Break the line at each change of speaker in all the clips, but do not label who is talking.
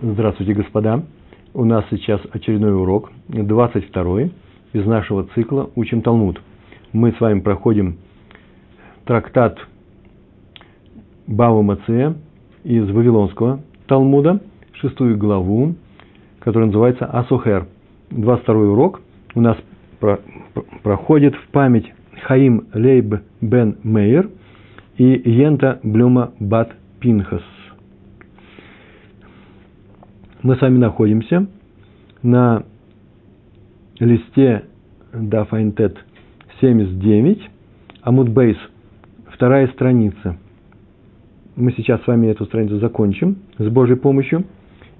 Здравствуйте, господа. У нас сейчас очередной урок, 22 из нашего цикла «Учим Талмуд». Мы с вами проходим трактат Бава Мация из Вавилонского Талмуда, шестую главу, которая называется Асухер. 22 урок у нас про, проходит в память Хаим Лейб бен Мейер и Йента Блюма Бат Пинхас – мы с вами находимся на листе Дафайнтет 79, Амудбейс, вторая страница. Мы сейчас с вами эту страницу закончим с Божьей помощью.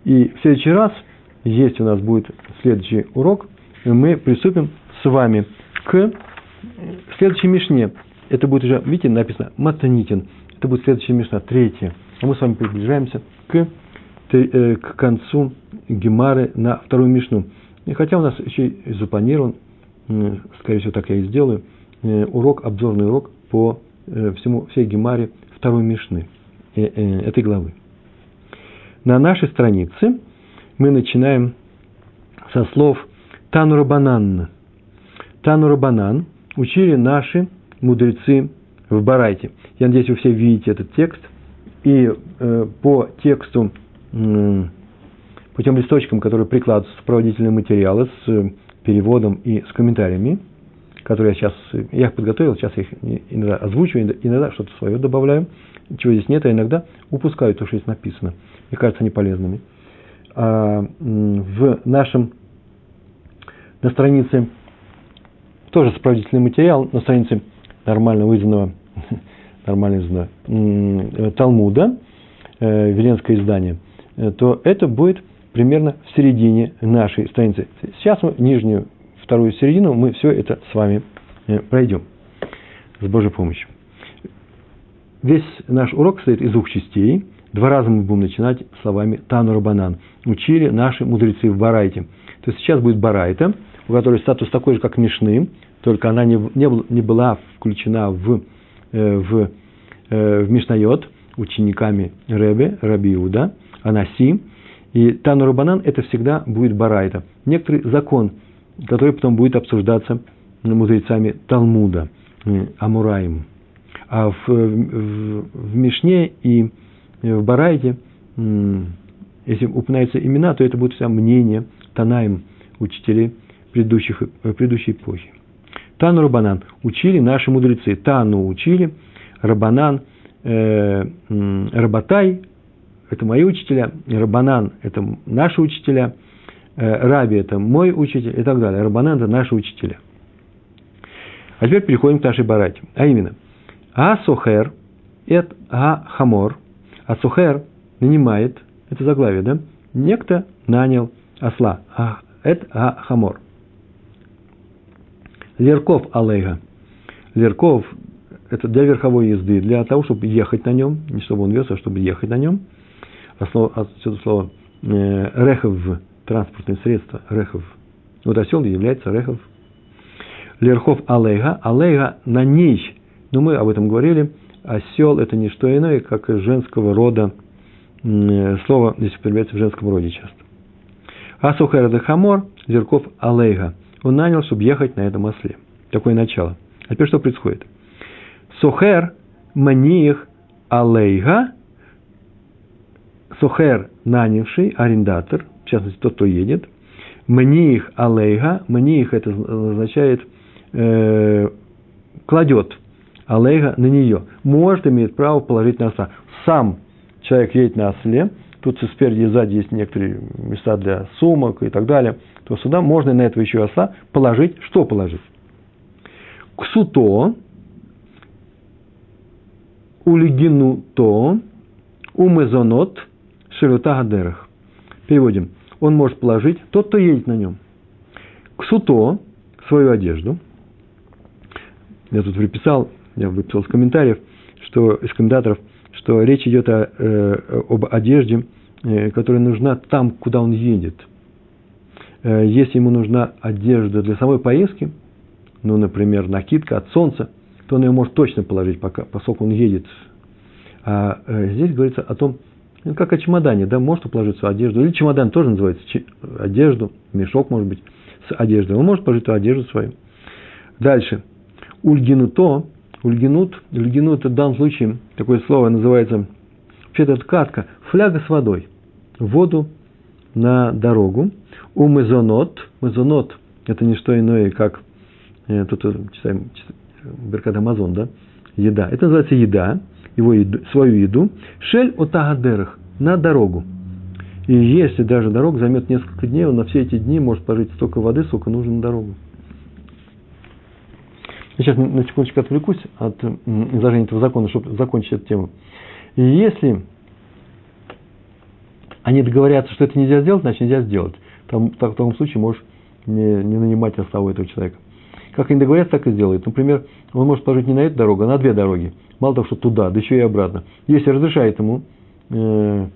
И в следующий раз, есть у нас будет следующий урок, мы приступим с вами к следующей Мишне. Это будет уже, видите, написано Матанитин. Это будет следующая Мишна, третья. А мы с вами приближаемся к к концу Гемары на вторую Мишну. И хотя у нас еще и запланирован, скорее всего, так я и сделаю, э, урок, обзорный урок по э, всему, всей Гемаре второй Мишны этой главы. На нашей странице мы начинаем со слов Танурабанан. Танурабанан учили наши мудрецы в Барайте. Я надеюсь, вы все видите этот текст. И э, по тексту путем листочком, который прикладываются сопроводительные материалы с э, переводом и с комментариями, которые я сейчас, я их подготовил, сейчас я их иногда озвучиваю, иногда что-то свое добавляю, чего здесь нет, а иногда упускаю то, что здесь написано. Мне кажется, они полезными. А в нашем, на странице, тоже сопроводительный материал, на странице нормально вызванного, нормально Талмуда, э, Веленское издание – Э, то это будет примерно в середине нашей страницы. Сейчас мы нижнюю, вторую середину, мы все это с вами э, пройдем с Божьей помощью. Весь наш урок состоит из двух частей. Два раза мы будем начинать словами Тану Рабанан. Учили наши мудрецы в Барайте. То есть сейчас будет Барайта, у которой статус такой же, как Мишны, только она не, не, не была включена в, э, в, в Мишнайот учениками Ребе, Раби Иуда, Анаси. И Тану Рабанан это всегда будет Барайта. Некоторый закон, который потом будет обсуждаться мудрецами Талмуда, э, Амураем. А в, в, в Мишне и в Барайте, если упоминаются имена, то это будет вся мнение Танаем, учителей предыдущих, э, предыдущей эпохи. Тану Рабанан учили наши мудрецы. Тану учили, Рабанан, э, Рабатай это мои учителя, Рабанан – это наши учителя, э, Раби – это мой учитель и так далее. Рабанан – это наши учителя. А теперь переходим к нашей барате. А именно, Асухер – это А-Хамор. Асухер нанимает, это заглавие, да? Некто нанял осла. А, это А-Хамор. Лерков Алейга. Лерков – это для верховой езды, для того, чтобы ехать на нем, не чтобы он вез, а чтобы ехать на нем – отсюда слово э, рехов, транспортное средство, рехов. Вот осел является рехов. Лерхов алейга, алейга на ней. Но мы об этом говорили. Осел это не что иное, как женского рода э, слово, здесь употребляется в женском роде часто. Асухер это хамор, Зерков алейга. Он нанял, чтобы ехать на этом осле. Такое начало. А теперь что происходит? Сухер маниих алейга Сухер, нанявший, арендатор, в частности, тот, кто едет. Мниих алейга, мниих это означает э, кладет алейга на нее. Может, имеет право положить на осла. Сам человек едет на осле, тут спереди и сзади есть некоторые места для сумок и так далее, то сюда можно на этого еще осла положить, что положить? Ксуто, улигину то, умезонот – Широта Гадерах. Переводим. Он может положить, тот, кто едет на нем, к суто свою одежду. Я тут выписал, я выписал из комментариев, что, из комментаторов, что речь идет о, э, об одежде, э, которая нужна там, куда он едет. Э, если ему нужна одежда для самой поездки, ну, например, накидка от солнца, то он ее может точно положить, пока, поскольку он едет. А э, здесь говорится о том, Ну, как о чемодане, да, может положить свою одежду. Или чемодан тоже называется одежду, мешок, может быть, с одеждой. Он может положить одежду свою. Дальше. Ульгинуто, ульгинут, ульгинут в данном случае, такое слово называется, вообще-то это катка, фляга с водой. Воду на дорогу. У мезонот, мезонот, это не что иное, как, э, тут читаем, Беркат Амазон, да, еда. Это называется еда, его еду, свою еду. Шель отагадерах, на дорогу. И если даже дорога займет несколько дней, он на все эти дни может положить столько воды, сколько нужно на дорогу. Я сейчас на секундочку отвлекусь от изложения этого закона, чтобы закончить эту тему. И если они договорятся, что это нельзя сделать, значит нельзя сделать. Там, в таком случае можешь не, не нанимать оставу этого человека. Как они договорятся, так и сделают. Например, он может положить не на эту дорогу, а на две дороги. Мало того, что туда, да еще и обратно. Если разрешает ему э,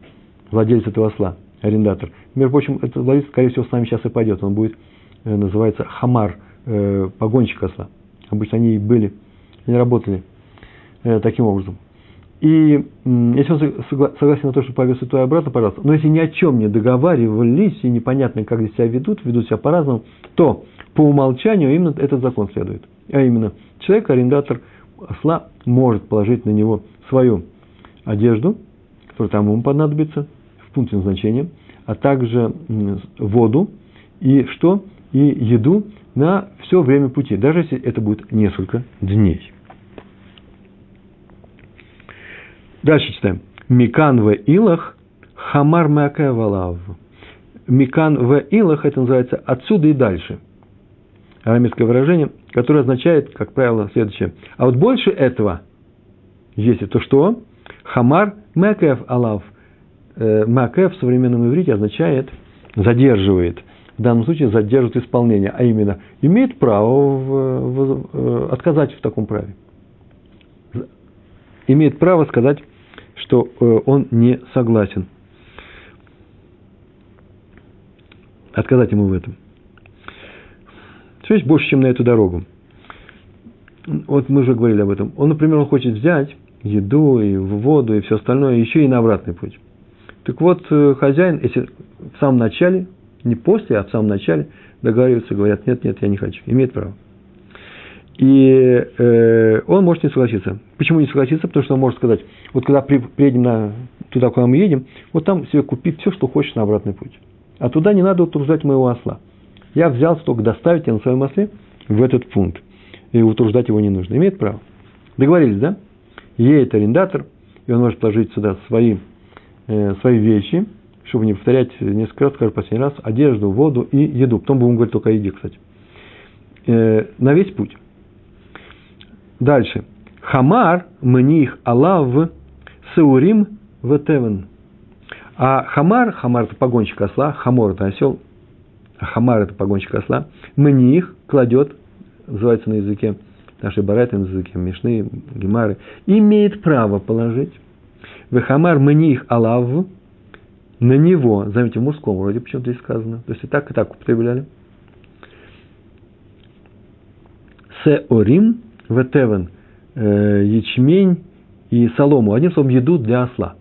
владелец этого осла, арендатор. Между прочим, этот владелец, скорее всего, с нами сейчас и пойдет. Он будет, э, называется хамар, э, погонщик осла. Обычно они и были, они работали э, таким образом. И если он согласен на то, что повез и то и обратно, пожалуйста. Но если ни о чем не договаривались и непонятно, как здесь себя ведут, ведут себя по-разному, то по умолчанию именно этот закон следует. А именно, человек, арендатор осла, может положить на него свою одежду, которая там ему понадобится, в пункте назначения, а также воду и что? И еду на все время пути, даже если это будет несколько дней. Дальше читаем. Микан в илах хамар валав. Микан в илах, это называется отсюда и дальше. Арамейское выражение, которое означает, как правило, следующее. А вот больше этого, если то что? Хамар мекев алав. Э, Макев в современном иврите означает задерживает. В данном случае задерживает исполнение, а именно имеет право в, в, э, отказать в таком праве. Имеет право сказать что э, он не согласен. Отказать ему в этом. Все есть больше, чем на эту дорогу. Вот мы уже говорили об этом. Он, например, он хочет взять еду и воду и все остальное, еще и на обратный путь. Так вот, э, хозяин, если в самом начале, не после, а в самом начале договариваются, говорят, нет, нет, я не хочу, имеет право. И э, он может не согласиться. Почему не согласиться? Потому что он может сказать, вот когда при, приедем на, туда, куда мы едем, вот там себе купи все, что хочешь на обратный путь. А туда не надо утруждать моего осла. Я взял только доставить тебя на своем осле в этот пункт. И утруждать его не нужно. Имеет право. Договорились, да? Едет арендатор, и он может положить сюда свои, э, свои вещи, чтобы не повторять несколько раз, скажу последний раз, одежду, воду и еду. Потом будем говорить только о еде, кстати. Э, на весь путь. Дальше. Хамар мних алав саурим ветевен. А хамар, хамар это погонщик осла, хамор это осел, а хамар это погонщик осла, мних кладет, называется на языке нашей барайты, на языке Мишны, Гемары, имеет право положить. Вехамар мних алав, на него, заметьте, в мужском вроде почему-то здесь сказано, то есть и так, и так употребляли. Сеорим ветевен, э, ячмень и солому. Одним словом, еду для осла.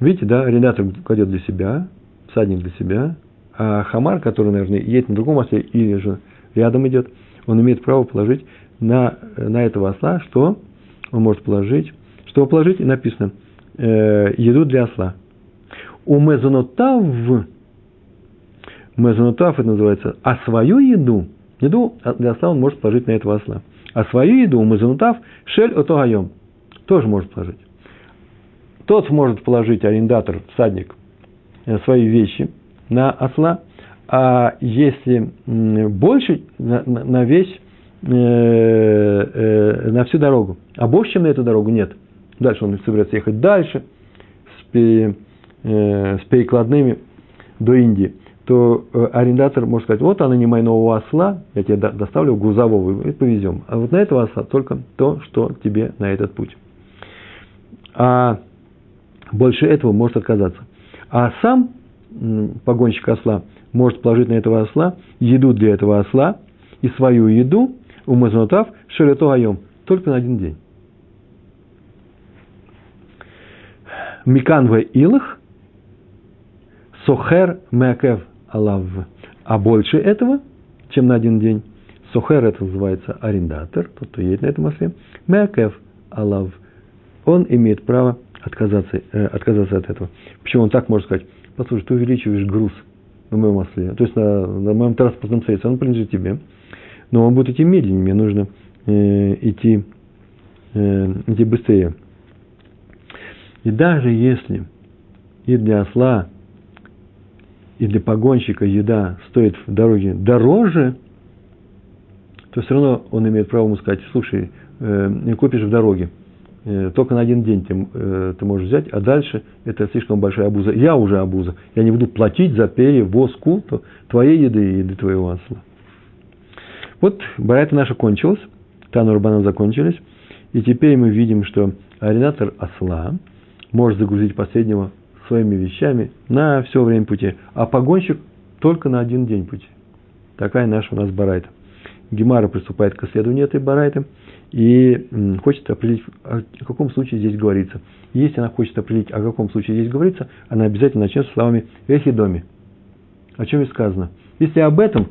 Видите, да, арендатор кладет для себя, всадник для себя, а хамар, который, наверное, едет на другом осле или же рядом идет, он имеет право положить на, на этого осла, что он может положить, что положить, и написано, э, еду для осла. У мезонотав мезонутав это называется, а свою еду, еду для осла он может положить на этого осла. А свою еду мезонутав шель отогаем тоже может положить. Тот может положить арендатор, всадник, э, свои вещи на осла, а если больше, на, весь, э, э, на всю дорогу, а больше, чем на эту дорогу, нет. Дальше он собирается ехать дальше с перекладными до Индии то э, арендатор может сказать, вот она не моя нового осла, я тебе доставлю грузового, и повезем. А вот на этого осла только то, что тебе на этот путь. А больше этого может отказаться. А сам погонщик осла может положить на этого осла еду для этого осла и свою еду, умазнутав, шелето айом, только на один день. Микан в илах, сохер меакев алав. А больше этого, чем на один день, сохер это называется арендатор, тот, кто едет на этом осле, меакев алав. Он имеет право отказаться, э, отказаться от этого. Почему он так может сказать? Послушай, ты увеличиваешь груз на моем осле, то есть на, на моем транспортном средстве, он принадлежит тебе, но он будет идти медленнее, мне нужно э, идти, э, идти быстрее. И даже если и для осла, и для погонщика еда стоит в дороге дороже, то все равно он имеет право ему сказать, слушай, э, купишь в дороге, э, только на один день ты, э, ты можешь взять, а дальше это слишком большая обуза. Я уже обуза. Я не буду платить за перевоз культу твоей еды и еды твоего осла. Вот барайта наша кончилась, Тану Рабана закончились, и теперь мы видим, что арендатор осла – может загрузить последнего своими вещами на все время пути, а погонщик только на один день пути. Такая наша у нас барайта. Гемара приступает к исследованию этой барайты и хочет определить, о каком случае здесь говорится. Если она хочет определить, о каком случае здесь говорится, она обязательно начнет с словами «эхидоми». О чем и сказано. Если об этом,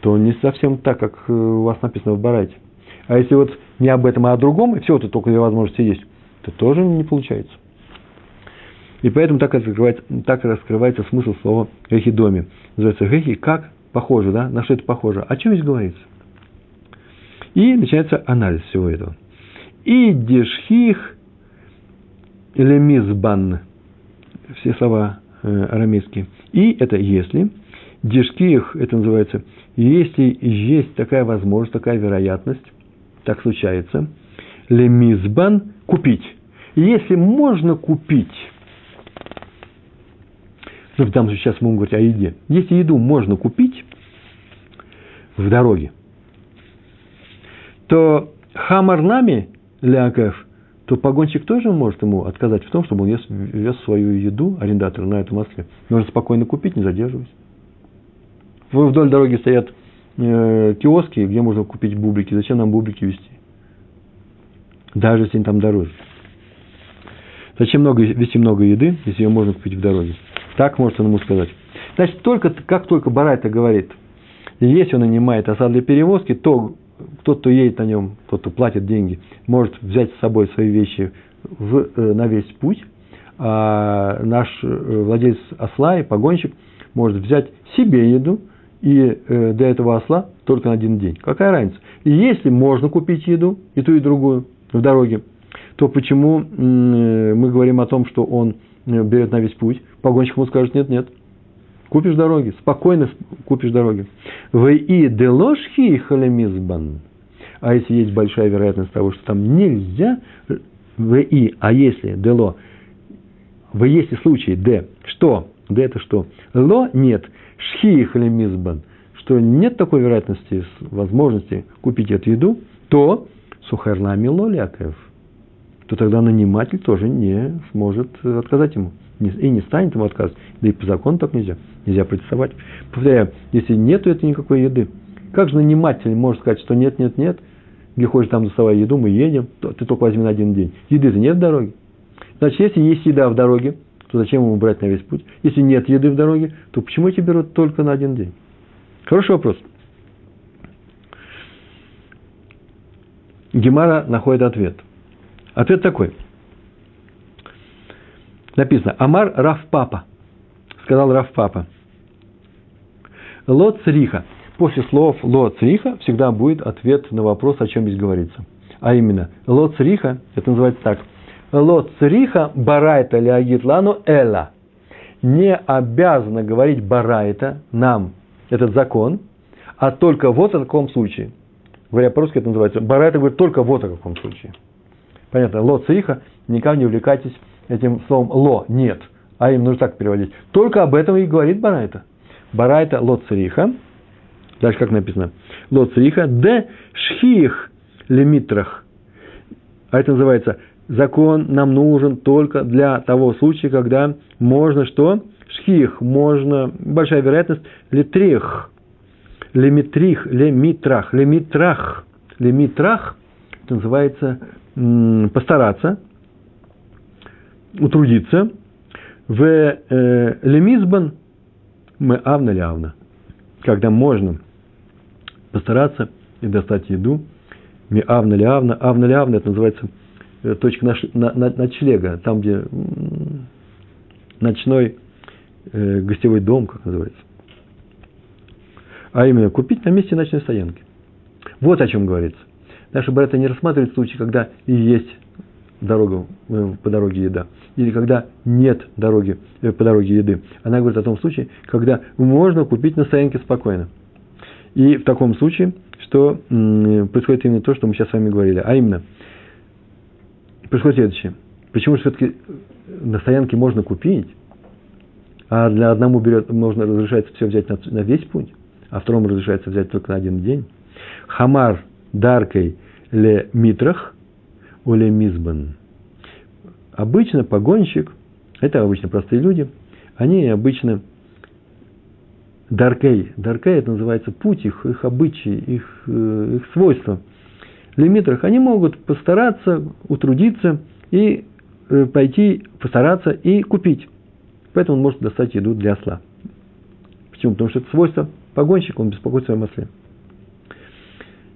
то не совсем так, как э, у вас написано в барайте. А если вот не об этом, а о другом, и все это только две возможности есть, то тоже не получается. И поэтому так раскрывается, так раскрывается смысл слова «гехидоми». Называется «гехи» как похоже, да? На что это похоже? О чем здесь говорится? И начинается анализ всего этого. И дешхих или мизбан. Все слова э, арамейские. И это если. Дешких, это называется, если есть такая возможность, такая вероятность, так случается, лемизбан купить. Если можно купить ну, данном случае сейчас мы будем говорить о еде. Если еду можно купить в дороге, то хамарнами ляков, то погонщик тоже может ему отказать в том, чтобы он вез, вез свою еду, арендатор, на этом осле. Можно спокойно купить, не задерживаясь. Вдоль дороги стоят э, киоски, где можно купить бублики. Зачем нам бублики везти? Даже если они там дороже. Зачем много, вести много еды, если ее можно купить в дороге? Так может он ему сказать. Значит, только, как только Барайта говорит, если он нанимает осад для перевозки, то тот, кто едет на нем, тот, кто платит деньги, может взять с собой свои вещи в, э, на весь путь, а наш э, владелец осла и погонщик может взять себе еду и э, для этого осла только на один день. Какая разница? И если можно купить еду, и ту, и другую в дороге, то почему мы говорим о том, что он берет на весь путь? Погонщик ему скажет, нет, нет, купишь дороги, спокойно купишь дороги. В и деложхи халемизбан. А если есть большая вероятность того, что там нельзя, в и, а если дело, в если случай д, что? Д это что? Ло нет, шхи халемизбан, что нет такой вероятности, возможности купить эту еду, то сухарнами лоляков, то тогда наниматель тоже не сможет отказать ему и не станет ему отказывать. Да и по закону так нельзя. Нельзя протестовать. Повторяю, если нету этой никакой еды, как же наниматель может сказать, что нет, нет, нет, где хочешь там доставай еду, мы едем, то ты только возьми на один день. Еды-то нет в дороге. Значит, если есть еда в дороге, то зачем ему брать на весь путь? Если нет еды в дороге, то почему эти берут только на один день? Хороший вопрос. Гемара находит ответ. Ответ такой – Написано, Амар Раф Папа. Сказал Раф Папа. Лот Цриха. После слов Лот Цриха всегда будет ответ на вопрос, о чем здесь говорится. А именно, Лот Цриха, это называется так. Лот Цриха барайта леагит лану эла. Не обязана говорить барайта нам этот закон, а только вот в таком случае. Говоря по-русски, это называется. Барайта говорит только вот в каком случае. Понятно. Лот Цриха, никак не увлекайтесь этим словом «ло» – «нет», а им нужно так переводить. Только об этом и говорит Барайта. Барайта ло цриха, дальше как написано, ло цриха, де шхих лимитрах. А это называется закон нам нужен только для того случая, когда можно что? Шхих, можно, большая вероятность, литрих, лимитрих, лимитрах, лимитрах, лимитрах, это называется постараться, утрудиться в э, лемизбан мы авна ли авна, когда можно постараться и достать еду, ми авна ли авна, авна ли авна, это называется э, точка наш, на, на, ночлега, там, где ночной э, гостевой дом, как называется. А именно, купить на месте ночной стоянки. Вот о чем говорится. Наши братья не рассматривают случай, когда и есть дорога, э, по дороге еда, или когда нет дороги, э, по дороге еды. Она говорит о том случае, когда можно купить на стоянке спокойно. И в таком случае, что происходит именно то, что мы сейчас с вами говорили, а именно, происходит следующее. Почему же все-таки на стоянке можно купить, а для одному берет, можно разрешается все взять на, на весь путь, а второму разрешается взять только на один день. Хамар даркой ле митрах – Оле Мизбан. Обычно погонщик, это обычно простые люди, они обычно даркей. Даркей это называется путь их, их обычаи, их, э, их свойства. Лимитрах они могут постараться, утрудиться и э, пойти, постараться и купить. Поэтому он может достать еду для осла. Почему? Потому что это свойство погонщика, он беспокоится о своем осле.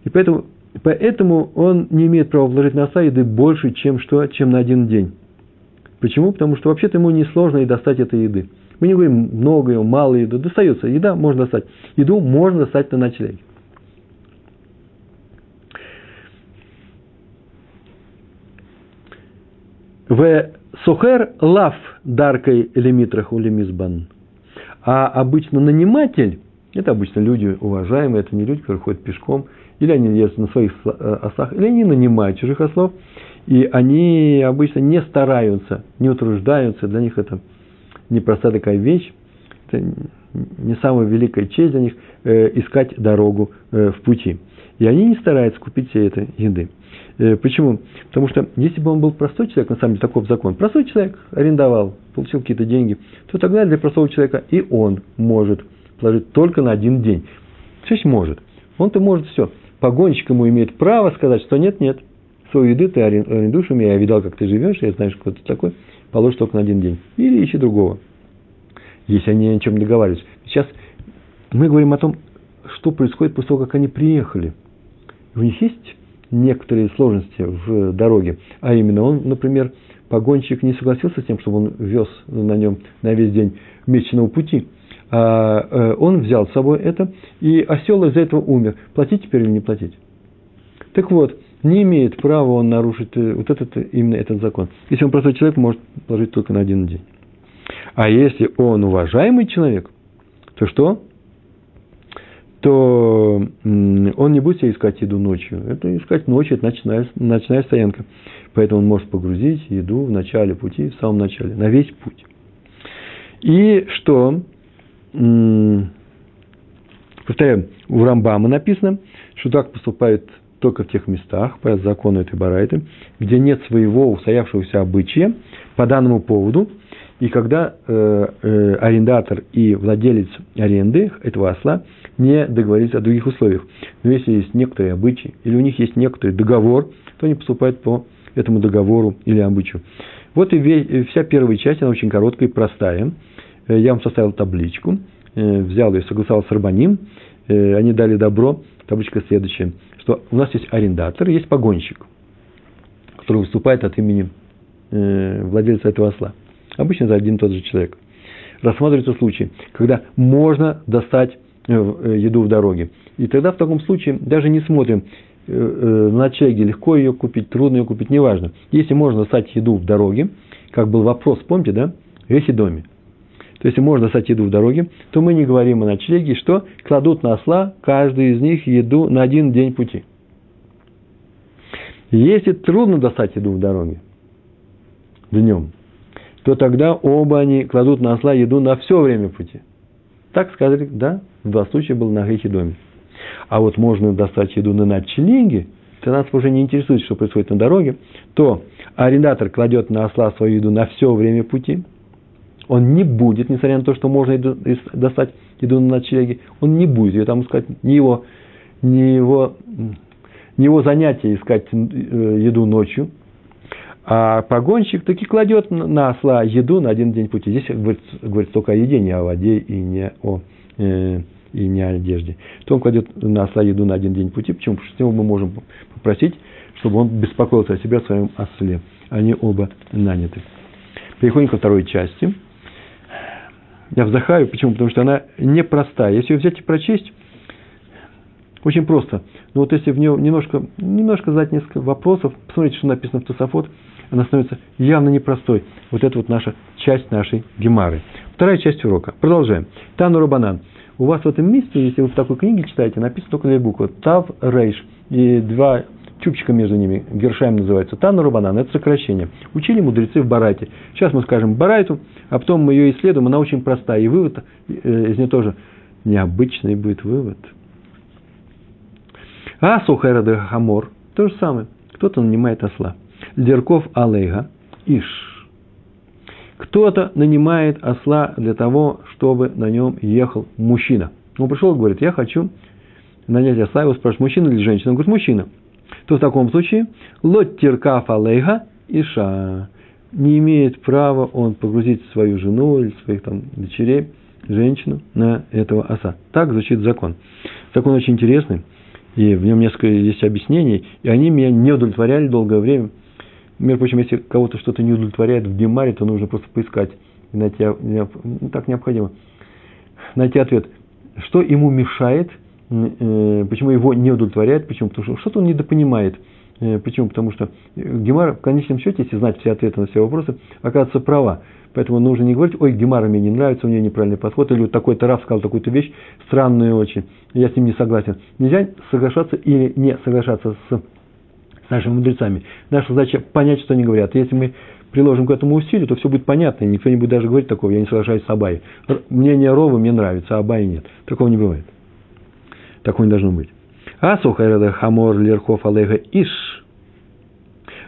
И поэтому Поэтому он не имеет права вложить на осла еды больше, чем, что, чем на один день. Почему? Потому что вообще-то ему несложно и достать этой еды. Мы не говорим много мало еды. Достается. Еда можно достать. Еду можно достать на ночлеге. В сухер лав даркой лимитрах у лимизбан. А обычно наниматель, это обычно люди уважаемые, это не люди, которые ходят пешком – или они ездят на своих э, ослах, или они нанимают чужих ослов, и они обычно не стараются, не утруждаются, для них это непростая такая вещь, это не самая великая честь для них э, искать дорогу э, в пути. И они не стараются купить все это еды. Э, почему? Потому что если бы он был простой человек, на самом деле таков закон, простой человек арендовал, получил какие-то деньги, то тогда для простого человека и он может положить только на один день. То есть может. Он-то может все погонщик ему имеет право сказать, что нет, нет, свою еду ты арендуешь у меня, я видал, как ты живешь, я знаю, кто ты такой, положишь только на один день. Или ищи другого, если они о чем договариваются. Сейчас мы говорим о том, что происходит после того, как они приехали. У них есть некоторые сложности в дороге, а именно он, например, погонщик не согласился с тем, чтобы он вез на нем на весь день месячного пути – он взял с собой это, и осел из-за этого умер. Платить теперь или не платить? Так вот, не имеет права он нарушить э, вот этот, именно этот закон. Если он простой человек, может положить только на один день. А если он уважаемый человек, то что? То он не будет себе искать еду ночью. Это искать ночью, это ночная, ночная стоянка. Поэтому он может погрузить еду в начале пути, в самом начале, на весь путь. И что? Повторяю, у Рамбама написано, что так поступает только в тех местах, по закону этой барайты, где нет своего устоявшегося обычая по данному поводу, и когда э, э, арендатор и владелец аренды этого осла не договорились о других условиях. Но если есть некоторые обычаи, или у них есть некоторый договор, то они поступают по этому договору или обычаю. Вот и вся первая часть, она очень короткая и простая. Э, я вам составил табличку, э, взял ее, согласовал с Рабаним, э, они дали добро, табличка следующая, что у нас есть арендатор, есть погонщик, который выступает от имени владельца этого осла. Обычно это один и тот же человек. Рассматривается случай, когда можно достать еду в дороге. И тогда в таком случае даже не смотрим, на ночлеге легко ее купить, трудно ее купить, неважно. Если можно достать еду в дороге, как был вопрос, помните, да, в доме. То есть, можно достать еду в дороге, то мы не говорим о ночлеге, что кладут на осла каждый из них еду на один день пути. Если трудно достать еду в дороге днем, то тогда оба они кладут на осла еду на все время пути. Так сказали, да, в два случая было на грехе доме. А вот можно достать еду на ночлеге, то нас уже не интересует, что происходит на дороге, то арендатор кладет на осла свою еду на все время пути – он не будет, несмотря на то, что можно достать еду на ночлеге, он не будет ее там искать, не его, не его, не его занятие искать э, еду ночью. А погонщик таки кладет на осла еду на один день пути. Здесь говорится, говорится только о еде, не о воде и не о, э, и не о одежде. То он кладет на осла еду на один день пути. Почему? Потому что мы можем попросить, чтобы он беспокоился о себе, о своем осле. Они оба наняты. Переходим ко второй части. Я вздыхаю. Почему? Потому что она непростая. Если ее взять и прочесть, очень просто. Но вот если в нее немножко, немножко задать несколько вопросов, посмотрите, что написано в Тософот, она становится явно непростой. Вот это вот наша часть нашей гемары. Вторая часть урока. Продолжаем. Тану Рабанан. У вас в этом месте, если вы в такой книге читаете, написано только две буквы. Тав, Рейш. И два чупчика между ними. Гершаем называется. Тану Рабанан. Это сокращение. Учили мудрецы в Барайте. Сейчас мы скажем Барайту, а потом мы ее исследуем. Она очень простая. И вывод э, из нее тоже необычный будет вывод. А Сухайра Хамор. То же самое. Кто-то нанимает осла. Лерков Алейга, Иш. Кто-то нанимает осла для того, чтобы на нем ехал мужчина. Он пришел и говорит, я хочу нанять осла. Его спрашивают, мужчина или женщина? Он говорит, мужчина. То в таком случае лот теркаф алейга иша не имеет права он погрузить свою жену или своих там дочерей, женщину на этого оса. Так звучит закон. Закон очень интересный, и в нем несколько есть объяснений, и они меня не удовлетворяли долгое время – между прочим, если кого-то что-то не удовлетворяет в Гемаре, то нужно просто поискать и найти, ну, так необходимо, найти ответ. Что ему мешает, почему его не удовлетворяет, почему? Потому что что-то он недопонимает. Э, почему? Потому что Гемара, в конечном счете, если знать все ответы на все вопросы, оказывается права. Поэтому нужно не говорить, ой, Гемара мне не нравится, у нее неправильный подход, или вот такой-то Раф сказал такую-то вещь, странную очень, я с ним не согласен. Нельзя соглашаться или не соглашаться с нашими мудрецами. Наша задача понять, что они говорят. Если мы приложим к этому усилию, то все будет понятно, и никто не будет даже говорить такого, я не соглашаюсь с Абай. Мнение Ровы мне нравится, а Абай нет. Такого не бывает. Такого не должно быть. А сухайрада хамор лерхов алега иш.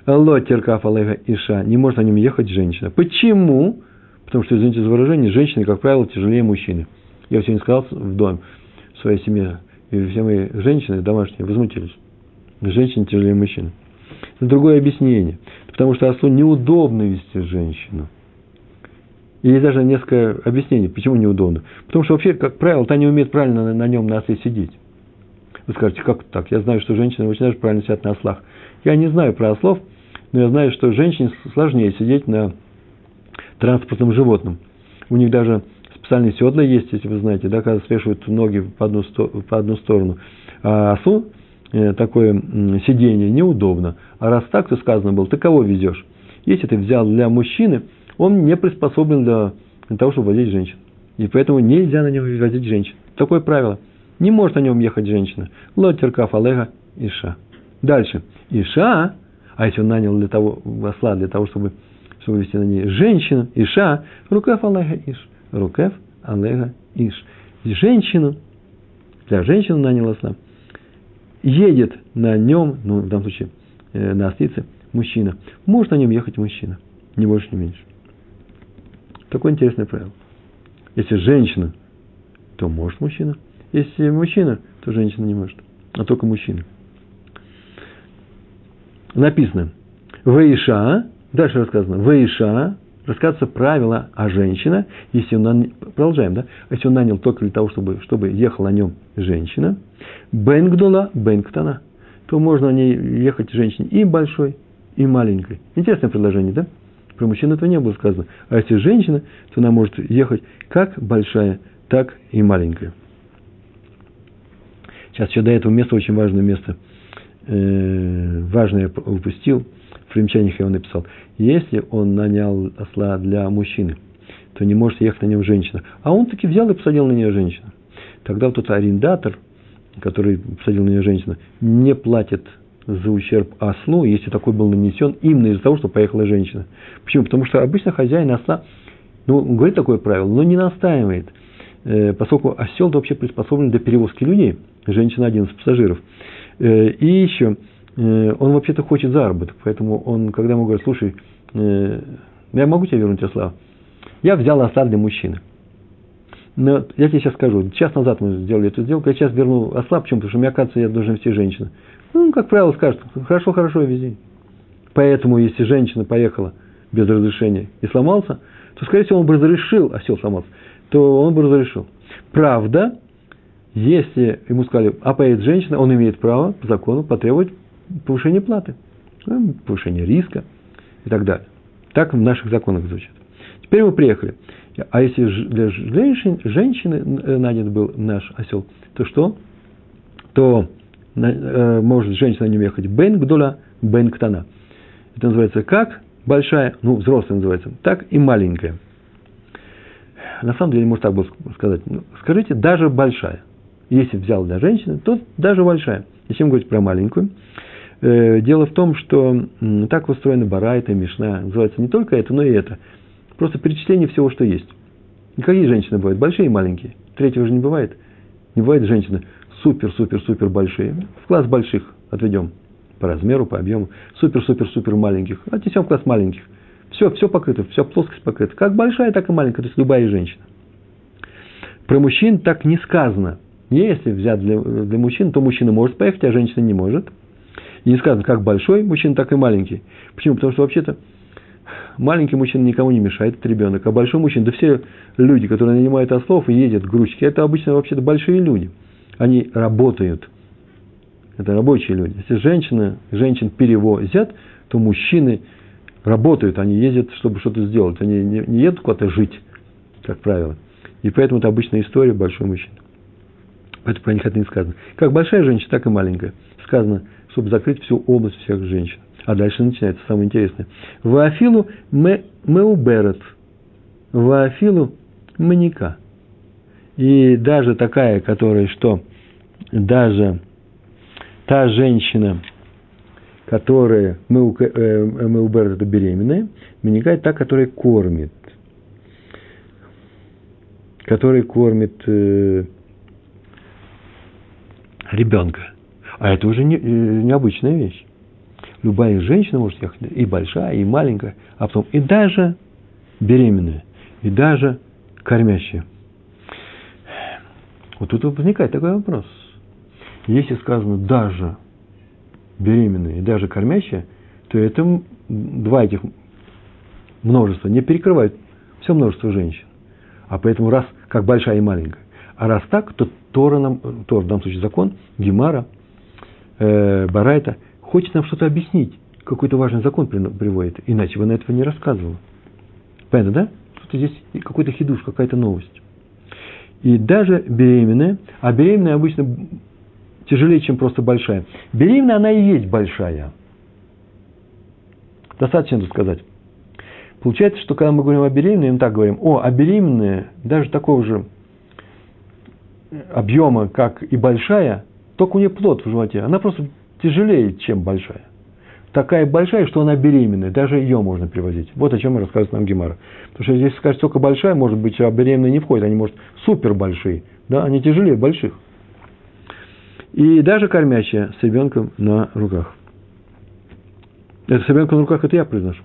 Лотеркав алега иша. Не может на нем ехать женщина. Почему? Потому что, извините за выражение, женщины, как правило, тяжелее мужчины. Я сегодня сказал в доме, в своей семье, и все мои женщины домашние возмутились. Женщина тяжелее мужчины. Это другое объяснение. Потому что ослу неудобно вести женщину. И есть даже несколько объяснений, почему неудобно. Потому что вообще, как правило, та не умеет правильно на нем на осле сидеть. Вы скажете, как так? Я знаю, что женщины даже правильно сидят на ослах. Я не знаю про ослов, но я знаю, что женщине сложнее сидеть на транспортном животном. У них даже специальные седла есть, если вы знаете, да, когда свешивают ноги по одну, по одну сторону. А ослу Э, такое сидение неудобно. А раз так, то сказано было, ты кого везешь? Если ты взял для мужчины, он не приспособлен для, для того, чтобы возить женщин. И поэтому нельзя на нем возить женщин. Такое правило. Не может на нем ехать женщина. Лотерка фалега Иша. Дальше. Иша, а если он нанял для того, осла для того, чтобы, чтобы вести на ней женщину, Иша, рукав алега Иш. Рукав алега Иш. Женщину, для женщины нанял осла едет на нем, ну, в данном случае, э, на ослице, мужчина. Может на нем ехать мужчина, не больше, не меньше. Такое интересное правило. Если женщина, то может мужчина. Если мужчина, то женщина не может, а только мужчина. Написано, Вейша, дальше рассказано, Вейша, рассказывается правило о женщине, если он, продолжаем, да, если он нанял только для того, чтобы, чтобы ехала на нем женщина, бенгдула, бенгтана, то можно на ней ехать женщине и большой, и маленькой. Интересное предложение, да? Про мужчин этого не было сказано. А если женщина, то она может ехать как большая, так и маленькая. Сейчас еще до этого места, очень важное место, э, важное упустил, в примечаниях я его написал. Если он нанял осла для мужчины, то не может ехать на нем женщина. А он таки взял и посадил на нее женщину. Тогда вот тот арендатор, который посадил на нее женщину, не платит за ущерб ослу, если такой был нанесен именно из-за того, что поехала женщина. Почему? Потому что обычно хозяин осла, ну, говорит такое правило, но не настаивает, поскольку осел вообще приспособлен для перевозки людей, женщина один из пассажиров. Э, и еще, э, он вообще-то хочет заработок, поэтому он, когда ему говорят, слушай, я могу тебе вернуть осла? Я взял осла для мужчины. Но я тебе сейчас скажу, час назад мы сделали эту сделку, я сейчас верну осла, почему? Потому что мне кажется, я должен вести женщину. Ну, как правило, скажут, хорошо, хорошо, вези. Поэтому, если женщина поехала без разрешения и сломался, то, скорее всего, он бы разрешил, осел сломался, то он бы разрешил. Правда, если ему сказали, а поедет женщина, он имеет право по закону потребовать повышения платы, ну, повышения риска и так далее. Так в наших законах звучит. Теперь мы приехали. А если для женщин, женщины э, нанят был наш осел, то что? То э, может женщина на нем ехать бен гдула, бен ктана. Это называется как большая, ну, взрослая называется, так и маленькая. На самом деле, может так было сказать. Ну, скажите, даже большая. Если взял для женщины, то даже большая. Зачем говорить про маленькую? Э, дело в том, что так устроена барайта, мишна. Называется не только это, но и это. Просто перечисление всего, что есть. Какие женщины бывают? Большие и маленькие. Третьего же не бывает. Не бывает женщины супер-супер-супер большие. В класс больших отведем по размеру, по объему. Супер-супер-супер маленьких. Отнесем в класс маленьких. Все, все покрыто, вся плоскость покрыта. Как большая, так и маленькая. То есть любая женщина. Про мужчин так не сказано. Если взять для, для мужчин, то мужчина может поехать, а женщина не может. И не сказано, как большой мужчина, так и маленький. Почему? Потому что вообще-то маленький мужчина никому не мешает, это ребенок. А большой мужчина, да все люди, которые нанимают ослов и ездят грузчики, это обычно вообще-то большие люди. Они работают. Это рабочие люди. Если женщина, женщин перевозят, то мужчины работают, они ездят, чтобы что-то сделать. Они не, не едут куда-то жить, как правило. И поэтому это обычная история большой мужчины. Поэтому про них это не сказано. Как большая женщина, так и маленькая. Сказано, чтобы закрыть всю область всех женщин. А дальше начинается самое интересное. Ваафилу меуберет. Ваафилу маника. И даже такая, которая что? Даже та женщина, которая меуберет э, это беременная, маника та, которая кормит. Которая кормит э, ребенка. А это уже не, э, необычная вещь. Любая женщина может ехать, и большая, и маленькая, а потом и даже беременная, и даже кормящая. Вот тут возникает такой вопрос. Если сказано даже беременная и даже кормящая, то это два этих множества не перекрывают все множество женщин. А поэтому раз как большая и маленькая. А раз так, то Тора нам, Тор, в данном случае закон, Гемара, э, Барайта – хочет нам что-то объяснить, какой-то важный закон приводит, иначе бы на этого не рассказывал. Понятно, да? Что-то здесь какой-то хидуш, какая-то новость. И даже беременная, а беременная обычно тяжелее, чем просто большая. Беременная, она и есть большая. Достаточно это сказать. Получается, что когда мы говорим о беременной, мы так говорим, о, а беременная, даже такого же объема, как и большая, только у нее плод в животе. Она просто тяжелее, чем большая. Такая большая, что она беременная, даже ее можно привозить. Вот о чем рассказывает нам Гемара. Потому что здесь скажет, только большая, может быть, а беременная не входит, они, может, супер большие, да, они тяжелее больших. И даже кормящая с ребенком на руках. Это с ребенком на руках, это я произношу.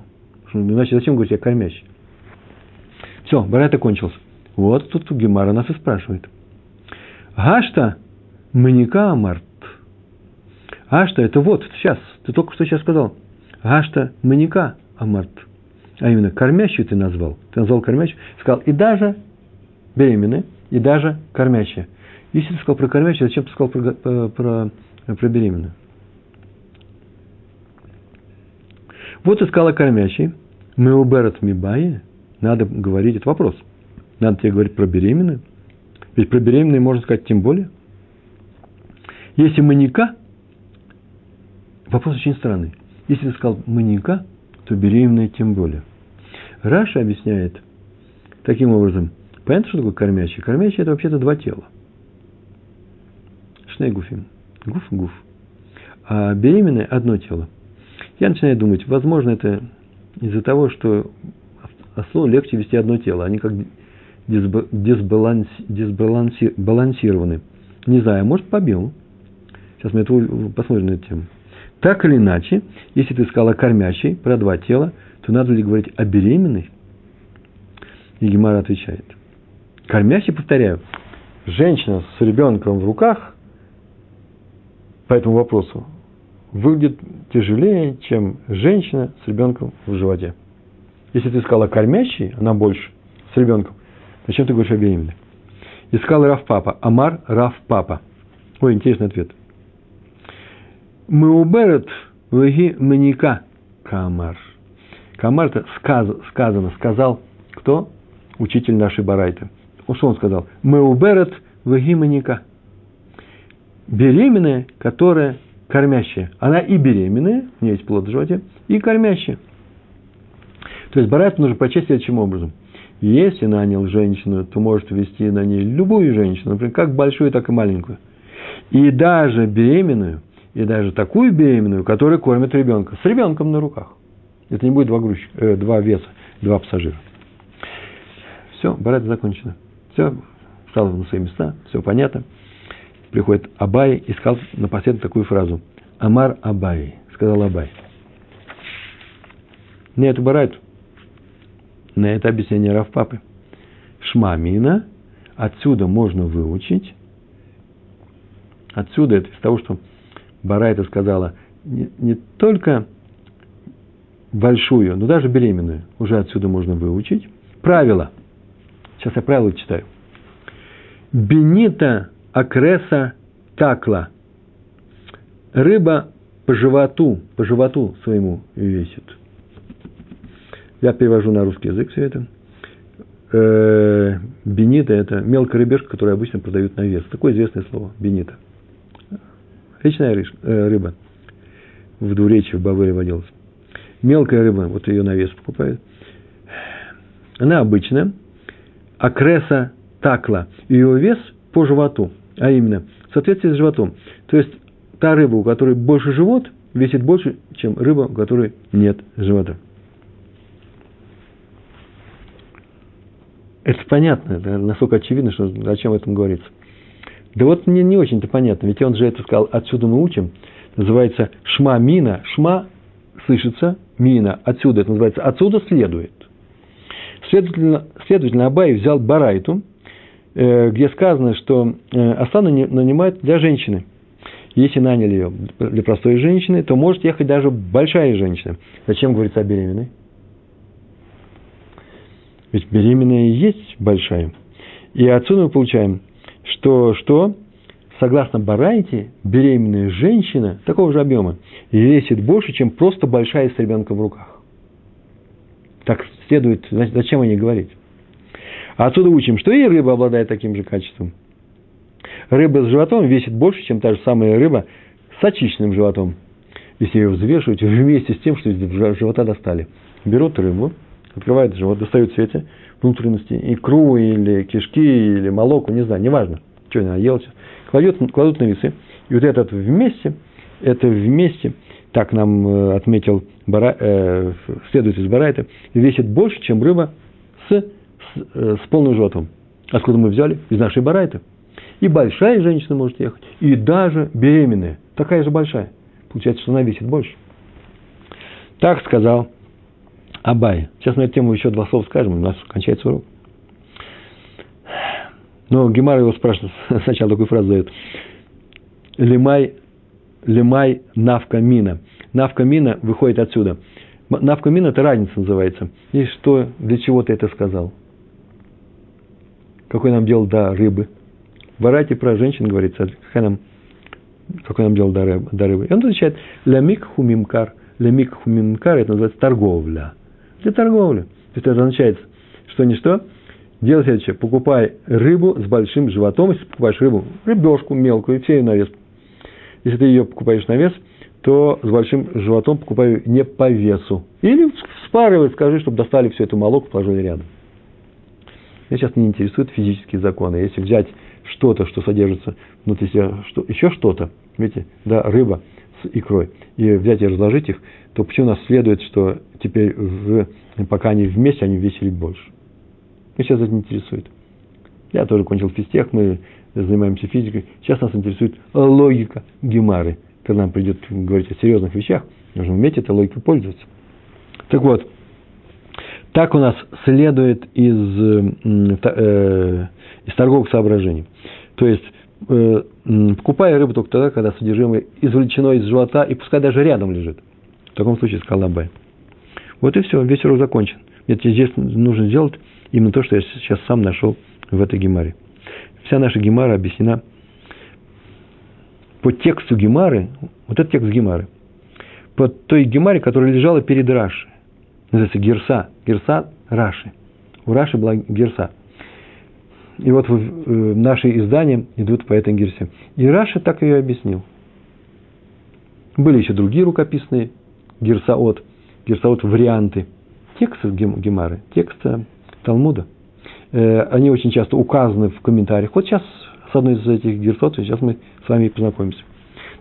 Иначе зачем говорить, я кормящий? Все, барайт окончился. Вот тут Гемара нас и спрашивает. Гашта маника амарт. Ашта – это вот, сейчас, ты только что сейчас сказал. Ашта – маника амарт. А именно, кормящую ты назвал. Ты назвал кормящую. Сказал, и даже беременная, и даже кормящая. Если ты сказал про кормящую, зачем ты сказал про, про, про, про беременную? Вот ты сказала кормящей. Мы уберат мибае. Надо говорить, это вопрос. Надо тебе говорить про беременную. Ведь про беременную можно сказать тем более. Если маника, Вопрос очень странный. Если ты сказал маньяка, то беременная тем более. Раша объясняет таким образом. Понятно, что такое кормящий? Кормящий – это вообще-то два тела. Шнейгуфим. Гуф – гуф. А беременная – одно тело. Я начинаю думать, возможно, это из-за того, что ослу легче вести одно тело. Они как дисбаланси, дисбалансированы. Не знаю, может, по объему. Сейчас мы это посмотрим на эту тему. Так или иначе, если ты сказала кормящей про два тела, то надо ли говорить о беременной? И Гемара отвечает. Кормящий, повторяю, женщина с ребенком в руках по этому вопросу выглядит тяжелее, чем женщина с ребенком в животе. Если ты сказала кормящий, она больше, с ребенком, зачем ты говоришь о беременной? Искал Раф Папа. Амар Раф Папа. Ой, интересный ответ. Мы уберет веги маника камар. Камар это сказано, сказал кто? Учитель нашей Барайты. Что он сказал? Мы уберет веги маника. Беременная, которая кормящая. Она и беременная, у нее есть плод в животе, и кормящая. То есть Барайт нужно прочесть следующим образом. Если нанял женщину, то может вести на ней любую женщину, например, как большую, так и маленькую. И даже беременную, и даже такую беременную, которая кормит ребенка, с ребенком на руках. Это не будет два, грузчика, э, два веса, два пассажира. Все, барайта закончено. Все, стало на свои места, все понятно. Приходит Абай и сказал напоследок такую фразу. Амар Абай, сказал Абай. Не эту барайту, на это объяснение Равпапы. Шмамина, отсюда можно выучить, отсюда это из того, что Барайта сказала, не, не только большую, но даже беременную, уже отсюда можно выучить. Правило. Сейчас я правила читаю. Бенита акреса такла. Рыба по животу, по животу своему весит. Я перевожу на русский язык все это. Э, бенита – это мелкая рыбешка, которую обычно продают на вес. Такое известное слово – бенита. Речная э, рыба. В двуречии в Баваре водилась. Мелкая рыба, вот ее на вес покупают. Она обычная, акреса такла. Ее вес по животу, а именно в соответствии с животом. То есть та рыба, у которой больше живот, весит больше, чем рыба, у которой нет живота. Это понятно, это настолько очевидно, что зачем об этом говорится. Да вот мне не очень-то понятно, ведь он же это сказал, отсюда мы учим, называется шма мина, шма слышится, мина, отсюда, это называется, отсюда следует. Следовательно, следовательно Абай взял Барайту, где сказано, что э, Асану нанимают для женщины. Если наняли ее для простой женщины, то может ехать даже большая женщина. Зачем говорится о беременной? Ведь беременная есть большая. И отсюда мы получаем, что, что согласно Барайте, беременная женщина такого же объема весит больше, чем просто большая с ребенком в руках. Так следует, зачем о ней говорить? А отсюда учим, что и рыба обладает таким же качеством. Рыба с животом весит больше, чем та же самая рыба с очищенным животом. Если ее взвешивать вместе с тем, что из живота достали. Берут рыбу, открывает живот, достают эти внутренности, икру или кишки, или молоко, не знаю, неважно, что она ела, кладет, кладут на весы, и вот этот вместе, это вместе, так нам э, отметил Бара, э, следователь Барайта, весит больше, чем рыба с, с, э, с полным животом. Откуда мы взяли? Из нашей Барайты. И большая женщина может ехать, и даже беременная, такая же большая. Получается, что она весит больше. Так сказал Абай. Сейчас на эту тему еще два слова скажем, у нас кончается урок. Но Гемар его спрашивает, сначала такую фразу дает. Лимай, лимай навка мина. Навка мина выходит отсюда. Навка мина – это разница называется. И что, для чего ты это сказал? Какой нам дело до рыбы? В Арате про женщин говорится, какая нам, какой нам дело до рыбы. До рыбы. И он отвечает, лямик хумимкар. Лямик хумимкар – это называется торговля для торговли. То есть это означает, что ничто. Делай следующее. Покупай рыбу с большим животом. Если покупаешь рыбу, рыбешку мелкую, все ее на вес. Если ты ее покупаешь на вес, то с большим животом покупай не по весу. Или спаривай, скажи, чтобы достали все это молоко, положили рядом. Меня сейчас не интересуют физические законы. Если взять что-то, что содержится внутри себя, что, еще что-то, видите, да, рыба с икрой, и взять и разложить их, то почему у нас следует, что теперь, в, пока они вместе, они весили больше? Меня сейчас это не интересует. Я тоже кончил физтех, мы занимаемся физикой. Сейчас нас интересует логика Гемары. Когда нам придет говорить о серьезных вещах, нужно уметь этой логикой пользоваться. Так вот, так у нас следует из, э, из торговых соображений. То есть, э, покупая рыбу только тогда, когда содержимое извлечено из живота, и пускай даже рядом лежит. В таком случае сказал Абай. Вот и все, весь урок закончен. Мне здесь нужно сделать именно то, что я сейчас сам нашел в этой гемаре. Вся наша гемара объяснена по тексту гемары, вот этот текст гемары, по той гемаре, которая лежала перед Раши. Называется Герса. Герса Раши. У Раши была Герса. И вот э, наши издания идут по этой Герсе. И Раша так ее объяснил. Были еще другие рукописные Герсаот. Герсаот варианты. Текста Гемары, текста Талмуда. Э, они очень часто указаны в комментариях. Вот сейчас с одной из этих герсот, сейчас мы с вами познакомимся.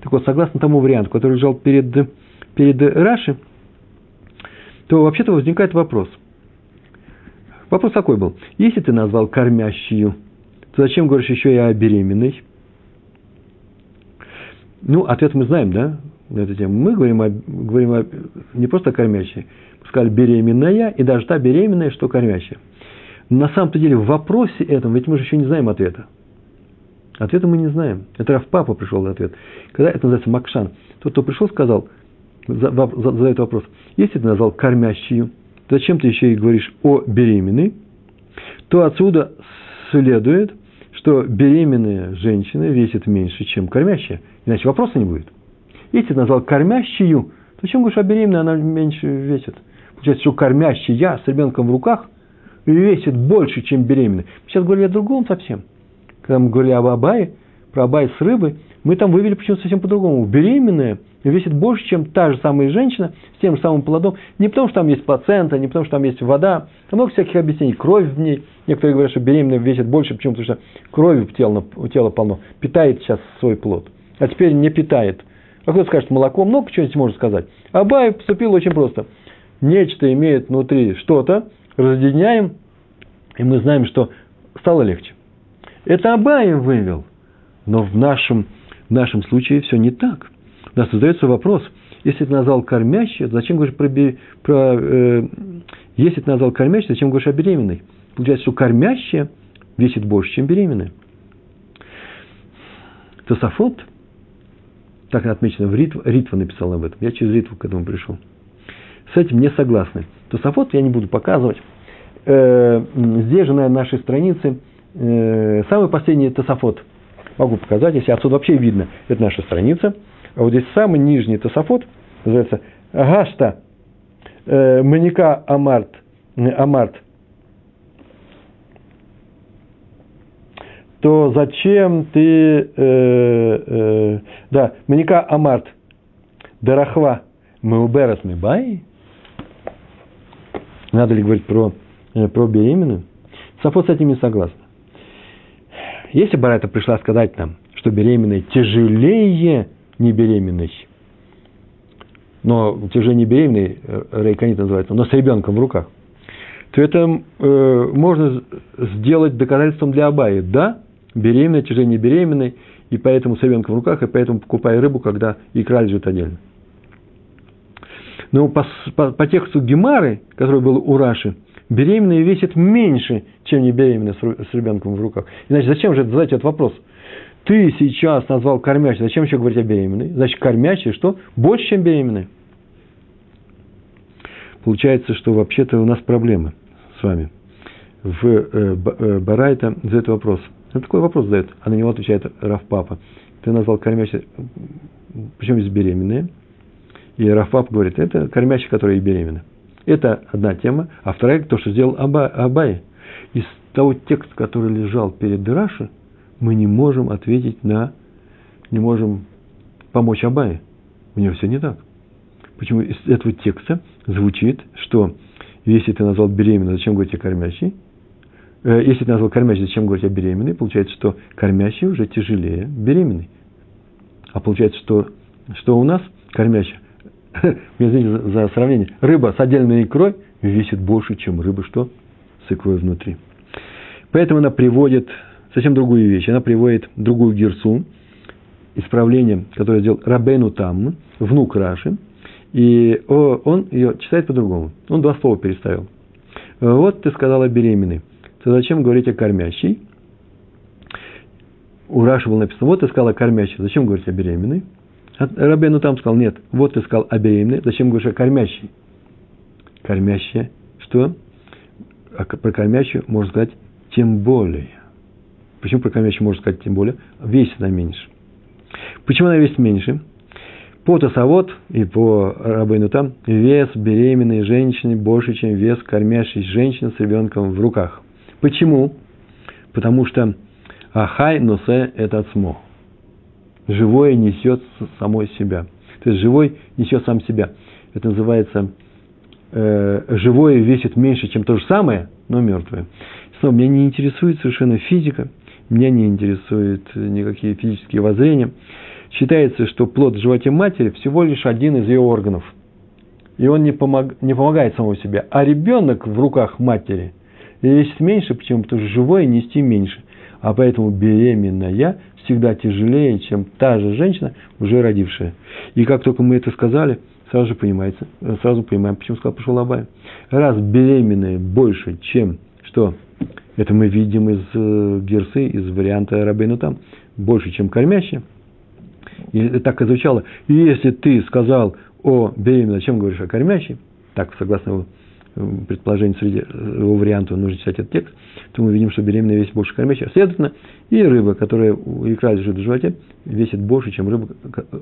Так вот, согласно тому варианту, который лежал перед, перед Раши, то вообще-то возникает вопрос. Вопрос такой был. Если ты назвал кормящую, то зачем говоришь еще и о беременной? Ну, ответ мы знаем, да, на эту тему. Мы говорим, о, говорим о, не просто кормящей, сказали беременная, и даже та беременная, что кормящая. На самом-то деле в вопросе этом, ведь мы же еще не знаем ответа. Ответа мы не знаем. Это Раф Папа пришел на ответ. Когда это называется Макшан, тот, кто пришел, сказал, задает вопрос, если ты назвал кормящую, зачем ты еще и говоришь о беременной, то отсюда следует, что беременная женщина весит меньше, чем кормящая. Иначе вопроса не будет. Если ты назвал кормящую, то зачем говоришь о беременной, она меньше весит? Получается, что кормящая с ребенком в руках весит больше, чем беременная. Мы сейчас говорили о другом совсем. Когда мы говорили об Абае, про Абай с рыбой, мы там вывели почему-то совсем по-другому. Беременная весит больше, чем та же самая женщина с тем же самым плодом. Не потому, что там есть плацента, не потому, что там есть вода. Там много всяких объяснений. Кровь в ней. Некоторые говорят, что беременная весит больше, почему? Потому что крови в тело, у тела полно. Питает сейчас свой плод. А теперь не питает. А кто скажет, молоко, много чего можно сказать. Абай поступил очень просто. Нечто имеет внутри что-то, разъединяем, и мы знаем, что стало легче. Это Абай вывел. Но в нашем, в нашем случае все не так. У нас задается вопрос, если ты назвал кормящий, зачем говоришь про, про э, если ты назвал кормящий, зачем говоришь о беременной? Получается, что кормящая весит больше, чем беременная. Тософот, так отмечено в Ритва, Ритва написал об этом, я через Ритву к этому пришел. С этим не согласны. Тософот я не буду показывать. Э, здесь же на нашей странице э, самый последний тософот. Могу показать, если отсюда вообще видно. Это наша страница. А вот здесь самый нижний тософот, называется Гашта э, Маника Амарт, Амарт. То зачем ты, э, э, да, Маника Амарт, Дарахва, Меуберас Мибай? Надо ли говорить про, э, про беременную? Сафот с этим не согласна. Если Барайта пришла сказать нам, что беременная тяжелее не беременной, но тяжелее не беременной, э, рейконит называется, но с ребенком в руках, то это э, можно сделать доказательством для Абаи. Да, беременная, тяжелее не беременной, и поэтому с ребенком в руках, и поэтому покупай рыбу, когда икра лежит отдельно. Но по, по, по тексту Гемары, который был у Раши, беременная весит меньше, чем не беременная с, ребенком в руках. Иначе зачем же задать этот вопрос? Ты сейчас назвал кормящей, зачем еще говорить о беременной? Значит, кормящей что? Больше, чем беременная. Получается, что вообще-то у нас проблемы с вами. В э, э, Барайта задает вопрос. На такой вопрос задает, а на него отвечает Раф Папа. Ты назвал кормящей, причем здесь беременная? И Раф говорит, это кормящая, которая и беременна. Это одна тема. А вторая, то, что сделал Аба, Абай. Из того текста, который лежал перед Раши, мы не можем ответить на, не можем помочь Абае. У него все не так. Почему из этого текста звучит, что если ты назвал беременной, зачем говорить о кормящей? Э, если ты назвал кормящей, зачем говорить о беременной? Получается, что кормящий уже тяжелее беременной. А получается, что, что у нас кормящая извините за, сравнение, рыба с отдельной икрой весит больше, чем рыба что? С икрой внутри. Поэтому она приводит совсем другую вещь. Она приводит другую герсу, исправление, которое сделал Рабейну Там, внук Раши, и он ее читает по-другому. Он два слова переставил. Вот ты сказала беременной. То зачем говорить о кормящей? у Раши было написано, вот ты сказал о кормящей, зачем говорить о беременной? Рабену там сказал, нет, вот ты сказал о беременной, зачем говоришь о кормящей? Кормящая, что? А про кормящую можно сказать тем более. Почему про кормящую можно сказать тем более? Весит она меньше. Почему она весит меньше? По Тосовод и по Рабейну там вес беременной женщины больше, чем вес кормящей женщины с ребенком в руках. Почему? Потому что ахай носе – это отсмо. Живое несет самой себя. То есть живой несет сам себя. Это называется э, живое весит меньше, чем то же самое, но мертвое. Снова, меня не интересует совершенно физика, меня не интересуют никакие физические воззрения. Считается, что плод в животе матери всего лишь один из ее органов. И он не, помог, не помогает самому себе. А ребенок в руках матери весит меньше, почему? Потому что живое нести меньше. А поэтому беременная всегда тяжелее, чем та же женщина, уже родившая. И как только мы это сказали, сразу же понимается, сразу понимаем, почему сказал пошел Лабай. Раз беременная больше, чем что? Это мы видим из э, герсы, из варианта Рабейну там, больше, чем кормящая. И так и звучало. И если ты сказал о беременной, чем говоришь о кормящей, так, согласно его э, предположению среди э, его варианта, нужно читать этот текст, то мы видим, что беременная весит больше кормящей. Следовательно, и рыба, которая икра лежит в животе, весит больше, чем рыба,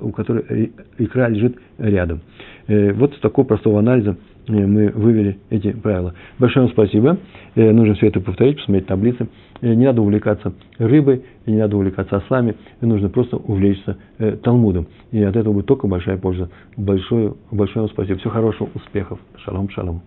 у которой икра лежит рядом. Вот с такого простого анализа мы вывели эти правила. Большое вам спасибо. Нужно все это повторить, посмотреть таблицы. Не надо увлекаться рыбой, не надо увлекаться ослами. Нужно просто увлечься Талмудом. И от этого будет только большая польза. Большое, большое вам спасибо. Всего хорошего, успехов. Шалом, шалом.